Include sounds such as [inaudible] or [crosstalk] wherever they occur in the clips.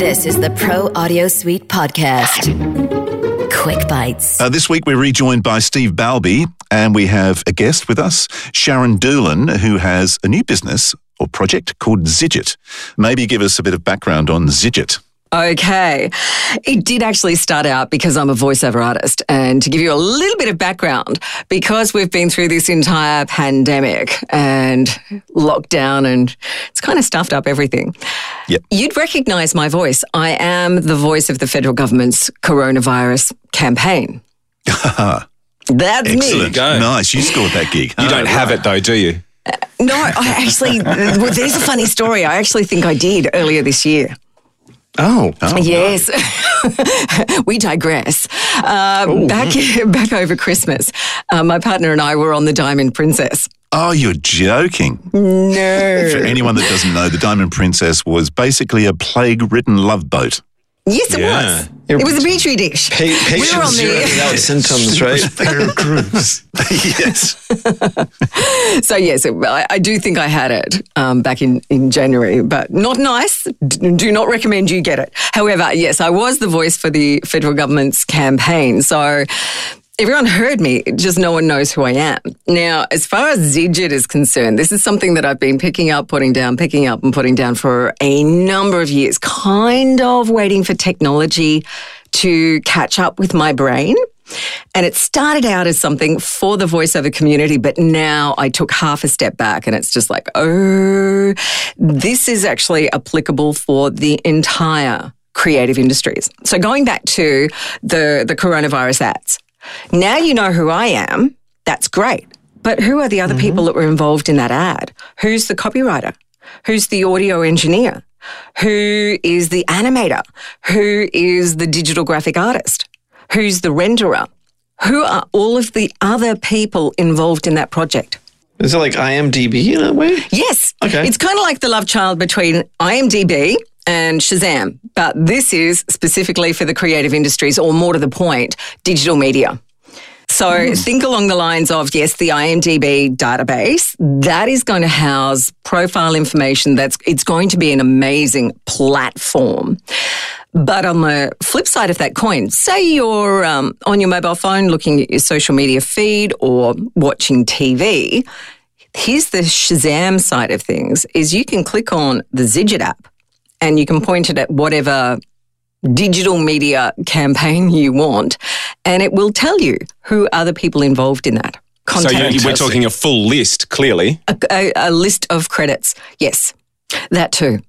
This is the Pro Audio Suite podcast. Quick bites. Uh, this week we're rejoined by Steve Balbi, and we have a guest with us, Sharon Doolan, who has a new business or project called Zijit. Maybe give us a bit of background on Zijit. Okay. It did actually start out because I'm a voiceover artist. And to give you a little bit of background, because we've been through this entire pandemic and lockdown and it's kind of stuffed up everything. Yep. You'd recognize my voice. I am the voice of the federal government's coronavirus campaign. [laughs] That's Excellent. me. go. Nice. You scored that gig. You don't have it though, do you? No, I actually, [laughs] well, there's a funny story. I actually think I did earlier this year. Oh. Yes, [laughs] we digress. Uh, back [laughs] back over Christmas, uh, my partner and I were on the Diamond Princess. Oh, you're joking. No. For anyone that doesn't know, the Diamond Princess was basically a plague ridden love boat. Yes, it Yeah. was. It was a petri dish. Pa- we were on patients the. without [laughs] symptoms, right? Fair cruise. [laughs] yes. [laughs] So yes, it- I, I do think I had it um, back in, in January, but not nice. D- do not recommend you get it. However, yes, I was the voice for the federal government's campaign, so. Everyone heard me, just no one knows who I am. Now, as far as Zijit is concerned, this is something that I've been picking up, putting down, picking up, and putting down for a number of years, kind of waiting for technology to catch up with my brain. And it started out as something for the voiceover community, but now I took half a step back and it's just like, oh, this is actually applicable for the entire creative industries. So going back to the, the coronavirus ads, now you know who I am. That's great. But who are the other mm-hmm. people that were involved in that ad? Who's the copywriter? Who's the audio engineer? Who is the animator? Who is the digital graphic artist? Who's the renderer? Who are all of the other people involved in that project? Is it like IMDb in a way? Yes. Okay. It's kind of like the love child between IMDb and Shazam, but this is specifically for the creative industries, or more to the point, digital media. So think along the lines of yes, the IMDb database that is going to house profile information. That's it's going to be an amazing platform. But on the flip side of that coin, say you're um, on your mobile phone looking at your social media feed or watching TV. Here's the Shazam side of things: is you can click on the Zijit app and you can point it at whatever digital media campaign you want, and it will tell you who are the people involved in that. So you, we're talking a full list, clearly. a, a, a list of credits. Yes, that too.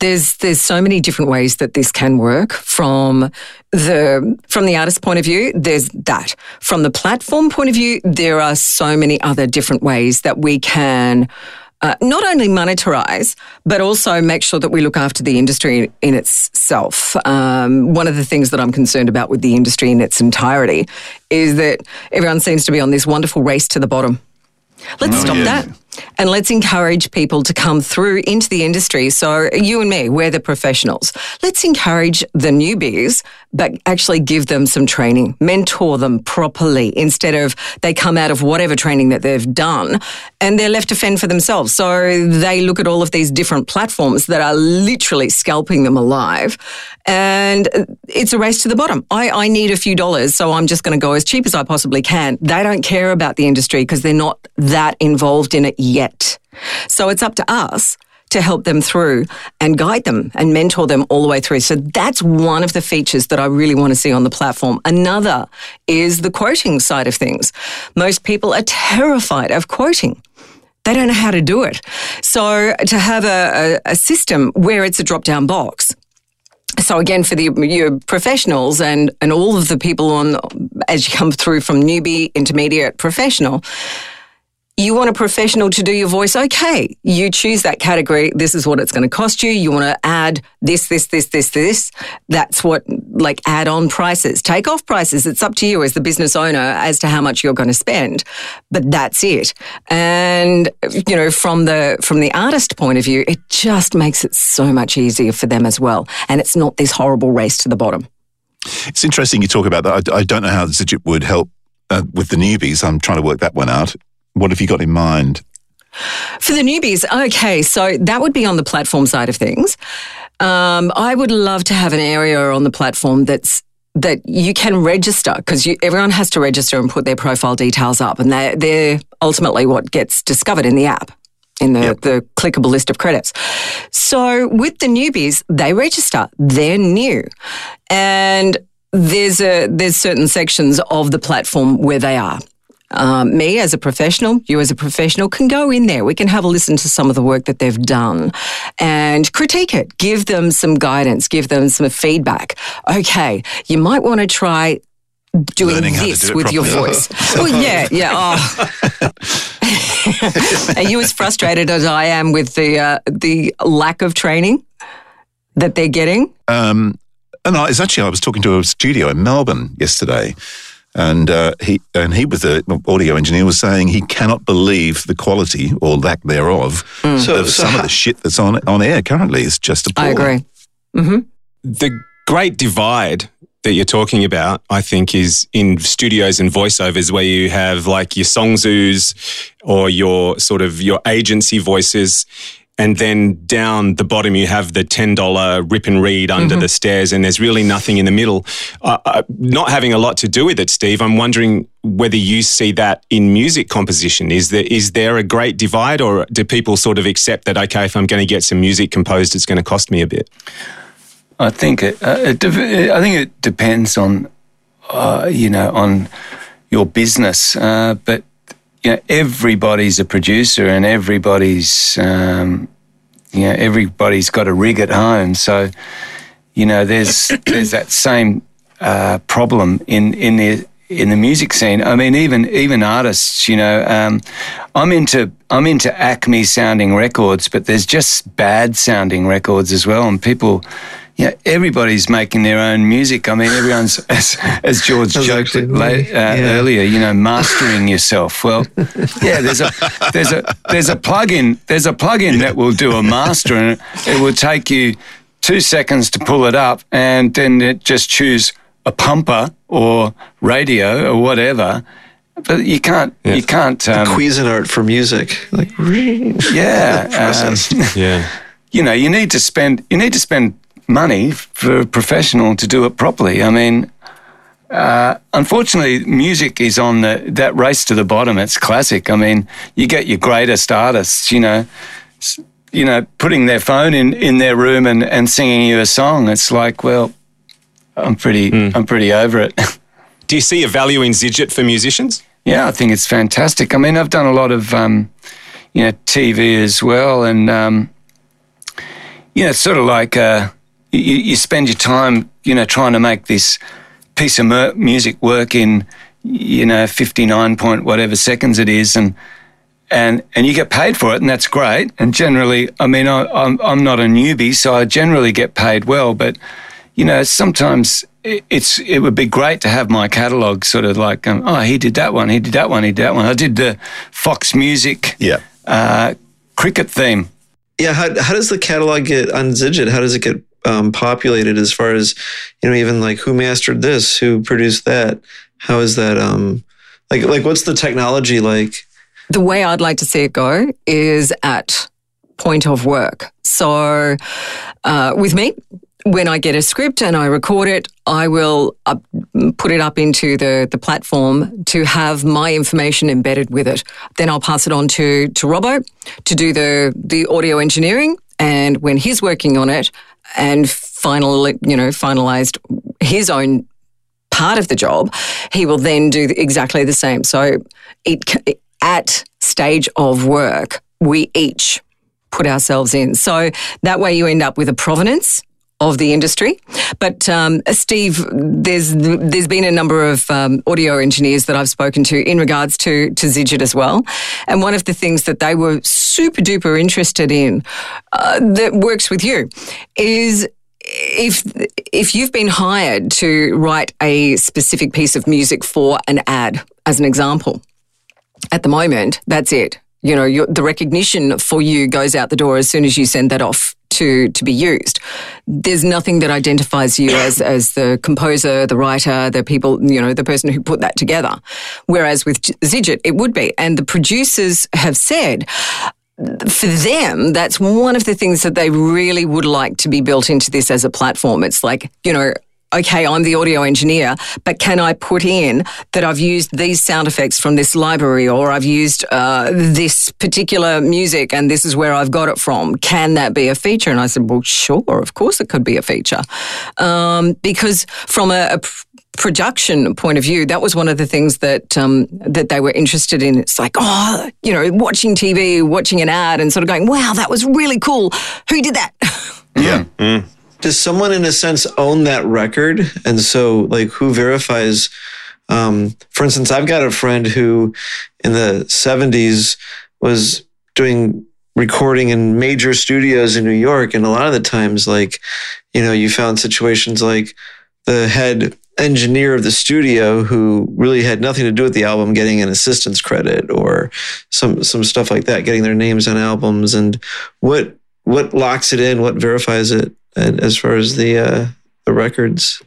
There's there's so many different ways that this can work from the from the artist point of view. There's that from the platform point of view. There are so many other different ways that we can. Uh, not only monetize, but also make sure that we look after the industry in itself. Um, one of the things that I'm concerned about with the industry in its entirety is that everyone seems to be on this wonderful race to the bottom. Let's Oh, stop yeah. that. And let's encourage people to come through into the industry. So, you and me, we're the professionals. Let's encourage the newbies, but actually give them some training, mentor them properly instead of they come out of whatever training that they've done and they're left to fend for themselves. So, they look at all of these different platforms that are literally scalping them alive. And it's a race to the bottom. I, I need a few dollars, so I'm just going to go as cheap as I possibly can. They don't care about the industry because they're not that involved in it yet. So it's up to us to help them through and guide them and mentor them all the way through. So that's one of the features that I really want to see on the platform. Another is the quoting side of things. Most people are terrified of quoting. They don't know how to do it. So to have a, a, a system where it's a drop down box so again, for the your professionals and and all of the people on as you come through from newbie, intermediate, professional, you want a professional to do your voice. Okay, you choose that category. This is what it's going to cost you. You want to add this, this, this, this, this. That's what like add on prices, take off prices. It's up to you as the business owner as to how much you're going to spend. But that's it. And you know, from the from the artist point of view, it just makes it so much easier for them as well. And it's not this horrible race to the bottom. It's interesting you talk about that. I, I don't know how Zijit would help uh, with the newbies. I'm trying to work that one out. What have you got in mind? For the newbies, okay, so that would be on the platform side of things. Um, I would love to have an area on the platform that's that you can register because everyone has to register and put their profile details up, and they're, they're ultimately what gets discovered in the app in the, Yep. the clickable list of credits. So with the newbies, they register. They're new, and there's a there's certain sections of the platform where they are. Um, me as a professional, you as a professional can go in there. We can have a listen to some of the work that they've done and critique it. Give them some guidance. Give them some feedback. Okay, you might want to try doing Learning this do it with your voice. well, yeah, yeah. [laughs] Oh. Are you as frustrated as I am with the uh, the lack of training that they're getting? Um, and I, it's actually, I was talking to a studio in Melbourne yesterday, and uh, he and he was the audio engineer was saying he cannot believe the quality or lack thereof So- of so some how- of the shit that's on on air currently. It's just I appalling. agree. The great divide that you're talking about, I think, is in studios and voiceovers where you have like your song zoos or your sort of your agency voices. And then down the bottom, you have the $10 rip and read under the stairs, and there's really nothing in the middle. Uh, uh, not having a lot to do with it, Steve, I'm wondering whether you see that in music composition. Is there, is there a great divide, or do people sort of accept that, okay, if I'm going to get some music composed, it's going to cost me a bit? I think it. Uh, it de- I think it depends on, uh, you know, on your business. Uh, but you know, everybody's a producer, and everybody's, um, you know, everybody's got a rig at home. So, you know, there's [coughs] there's that same uh, problem in in the in the music scene. I mean, even even artists. You know, um, I'm into I'm into Acme sounding records, but there's just bad sounding records as well, and people. Yeah, everybody's making their own music. I mean, everyone's, [laughs] as, as George joked Exactly. la- uh, Yeah. earlier, you know, mastering yourself. Well, [laughs] yeah, there's a there's a there's a plugin there's a plugin that will do a master, and it will take you two seconds to pull it up, and then it just choose a pumper or radio or whatever. But you can't you can't um, Cuisinart for music. Like, [laughs] yeah. um, Yeah. you know, you need to spend you need to spend money for a professional to do it properly. I mean, uh, unfortunately, music is on the, that race to the bottom. It's classic. I mean, you get your greatest artists, you know, you know, putting their phone in, in their room and, and singing you a song. It's like, well, I'm pretty I'm pretty over it. [laughs] Do you see a value in Zijit for musicians? Yeah, I think it's fantastic. I mean, I've done a lot of, um, you know, TV as well, and um, you know, it's sort of like uh, you, you spend your time, you know, trying to make this piece of mu- music work in, you know, fifty nine point whatever seconds it is, and and and you get paid for it, and that's great. And generally, I mean, I, I'm I'm not a newbie, so I generally get paid well. But you know, sometimes it- it's it would be great to have my catalogue sort of like, um, oh, he did that one, he did that one, he did that one. I did the Fox Music Yeah. uh, cricket theme. yeah. How, how does the catalog get on Zijit? How does it get um, populated as far as, you know, even like who mastered this, who produced that? How is that? Um, like, like what's the technology like? The way I'd like to see it go is at point of work. So uh, with me, when I get a script and I record it, I will up, put it up into the, the platform to have my information embedded with it. Then I'll pass it on to, to Robbo to do the, the audio engineering. And when he's working on it and finally, you know, finalized his own part of the job, he will then do exactly the same. So it at stage of work, we each put ourselves in. So that way you end up with a provenance of the industry. But um, Steve, there's there's been a number of um, audio engineers that I've spoken to in regards to to Zijit as well, and one of the things that they were super duper interested in uh, that works with you is if if you've been hired to write a specific piece of music for an ad, as an example, at the moment, that's it. You know, your, the recognition for you goes out the door as soon as you send that off to to be used. There's nothing that identifies you as [coughs] as the composer, the writer, the people, you know, the person who put that together. Whereas with Zijit, it would be, and the producers have said for them, that's one of the things that they really would like to be built into this as a platform. It's like, you know, okay, I'm the audio engineer, but can I put in that I've used these sound effects from this library or I've used uh, this particular music and this is where I've got it from? Can that be a feature? And I said, well, sure, of course it could be a feature. Um, because from a, a production point of view, that was one of the things that um, that they were interested in. It's like, oh, you know, watching TV, watching an ad, and sort of going, "Wow, that was really cool. Who did that?" [laughs] Yeah. Mm. Does someone, in a sense, own that record? And so, like, who verifies? Um, for instance, I've got a friend who, in the '70s, was doing recording in major studios in New York, and a lot of the times, like, you know, you found situations like the head engineer of the studio who really had nothing to do with the album getting an assistance credit or some some stuff like that getting their names on albums and what what locks it in what verifies it as far as the uh, the records.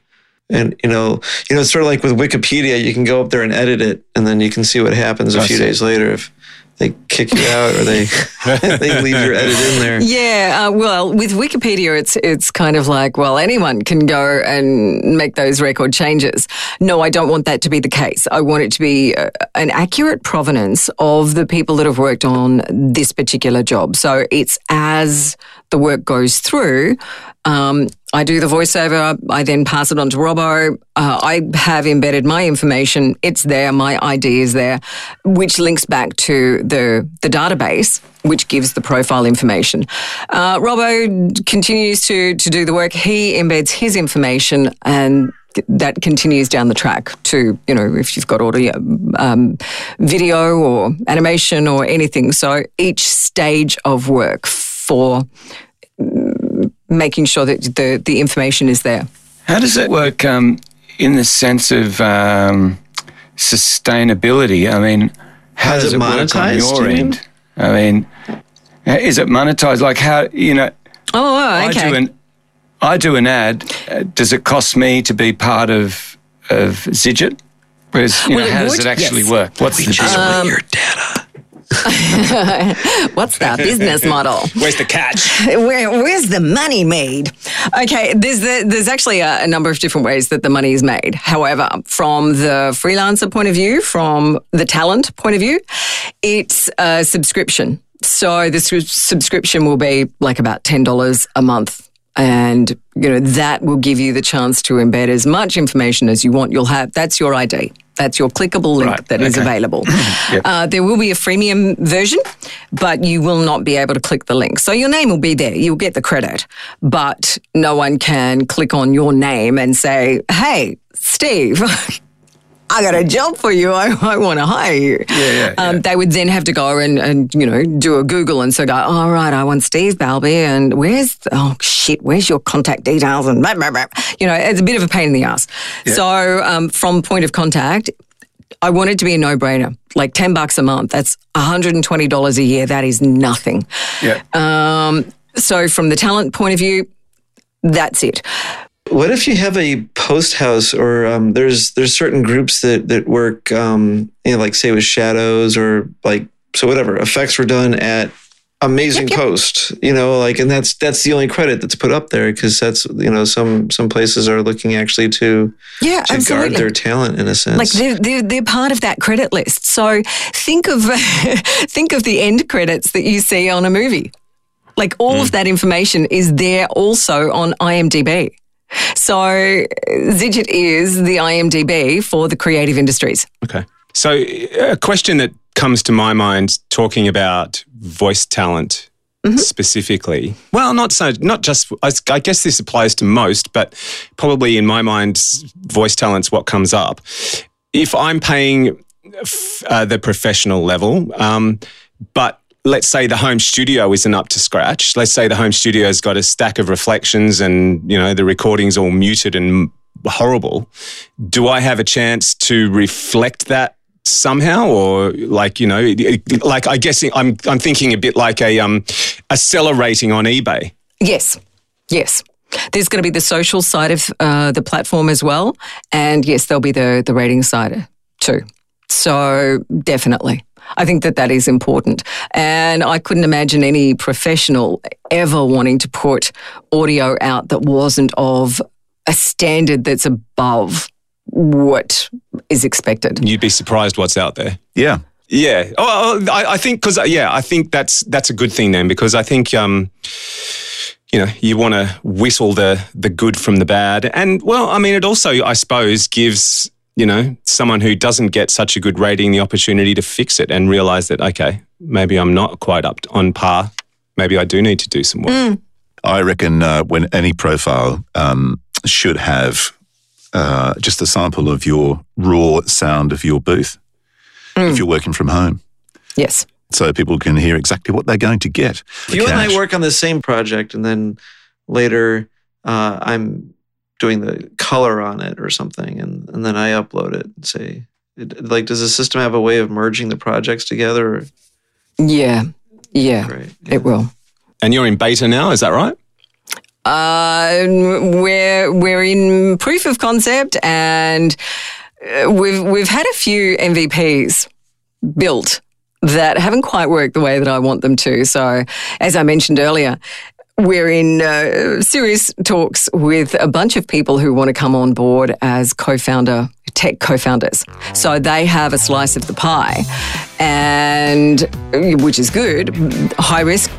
And you know you know it's sort of like with wikipedia you can go up there and edit it and then you can see what happens a few days later if they kick you out or they [laughs] they leave your edit in there. Yeah, uh, well, with Wikipedia, it's it's kind of like, well, anyone can go and make those record changes. No, I don't want that to be the case. I want it to be uh, an accurate provenance of the people that have worked on this particular job. So it's as the work goes through. Um, I do the voiceover. I then pass it on to Robbo. Uh, I have embedded my information. It's there. My ID is there, which links back to the the database, which gives the profile information. Uh, Robbo continues to to do the work. He embeds his information and that continues down the track to you know if you've got audio um, video or animation or anything so each stage of work for making sure that the, the information is there. How does it work um, in the sense of um, sustainability? I mean, how, how does it, it work on your you mean? end? I mean, is it monetized? Like how you know? Oh, okay. I do an I do an ad. Uh, does it cost me to be part of of Zijit? Whereas, you Well, know, it how does it actually yes. work? What's the deal? Um, your data. [laughs] What's the business [laughs] model? Where's the catch? [laughs] Where, where's the money made? Okay, there's the, there's actually a, a number of different ways that the money is made. However, from the freelancer point of view, from the talent point of view, it's a subscription. So the su- subscription will be like about ten dollars a month. And, you know, that will give you the chance to embed as much information as you want. You'll have, that's your ID. That's your clickable link Right, that is okay. available. [laughs] Yep. Uh, there will be a freemium version, but you will not be able to click the link. So your name will be there. You'll get the credit, but no one can click on your name and say, hey, Steve. [laughs] I got a job for you. I, I want to hire you. Yeah, yeah, um, yeah. They would then have to go and, and, you know, do a Google and so go, all right, I want Steve Balbi and where's, oh shit, where's your contact details? And blah, blah, blah. You know, it's a bit of a pain in the ass. So um, from point of contact, I want it to be a no-brainer. Like 10 bucks a month, that's $120 a year. That is nothing. Yeah. Um, so from the talent point of view, that's it. What if you have a post house or um, there's there's certain groups that that work um, you know like say with shadows or like so whatever effects were done at amazing post you know like and that's that's the only credit that's put up there because that's you know some some places are looking actually to Yeah, to absolutely. guard their talent in a sense Like they're, they're, they're part of that credit list. So think of [laughs] think of the end credits that you see on a movie. Like all of that information is there also on IMDb. So Zijit is the IMDb for the creative industries. Okay. So, a question that comes to my mind talking about voice talent specifically. Well, not so, not just, I guess this applies to most, but probably in my mind, voice talent's what comes up. If I'm paying f- uh, the professional level, um, but let's say the home studio isn't up to scratch. Let's say the home studio's got a stack of reflections and, you know, the recording's all muted and horrible. Do I have a chance to reflect that somehow or like, you know, like I guess I'm I'm thinking a bit like a um a seller rating on eBay. Yes, yes. There's going to be the social side of uh, the platform as well, and yes, there'll be the the rating side too. So definitely. I think that that is important. And I couldn't imagine any professional ever wanting to put audio out that wasn't of a standard that's above what is expected. You'd be surprised what's out there. Yeah. Yeah. Oh, oh I, I think because yeah, I think that's that's a good thing then because I think um, you know you want to whistle the the good from the bad, and well, I mean, it also I suppose gives you know someone who doesn't get such a good rating the opportunity to fix it and realize that okay, maybe I'm not quite up on par. Maybe I do need to do some work. I reckon uh, when any profile um, should have uh, just a sample of your raw sound of your booth if you're working from home. Yes. So people can hear exactly what they're going to get. If you and I work on the same project, and then later uh, I'm doing the color on it or something, and, and then I upload it and say, it, like, does the system have a way of merging the projects together? Yeah. Yeah. Great. It will. And you're in beta now, is that right? Uh, we're we're in proof of concept, and uh, we've we've had a few MVPs built that haven't quite worked the way that I want them to. So, as I mentioned earlier. We're in uh, serious talks with a bunch of people who want to come on board as co-founder, tech co-founders. So they have a slice of the pie, and which is good. High risk,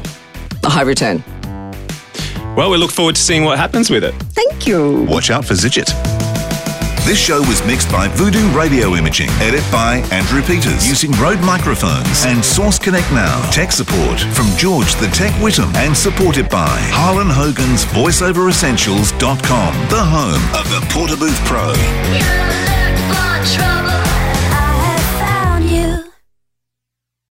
high return. Well, we look forward to seeing what happens with it. Thank you. Watch out for Zijit. This show was mixed by Voodoo Radio Imaging. Edit by Andrew Peters using Rode microphones and Source Connect Now. Tech support from George the Tech Whittam and supported by Harlan Hogan's VoiceOverEssentials.com, the home of the Portabooth Pro.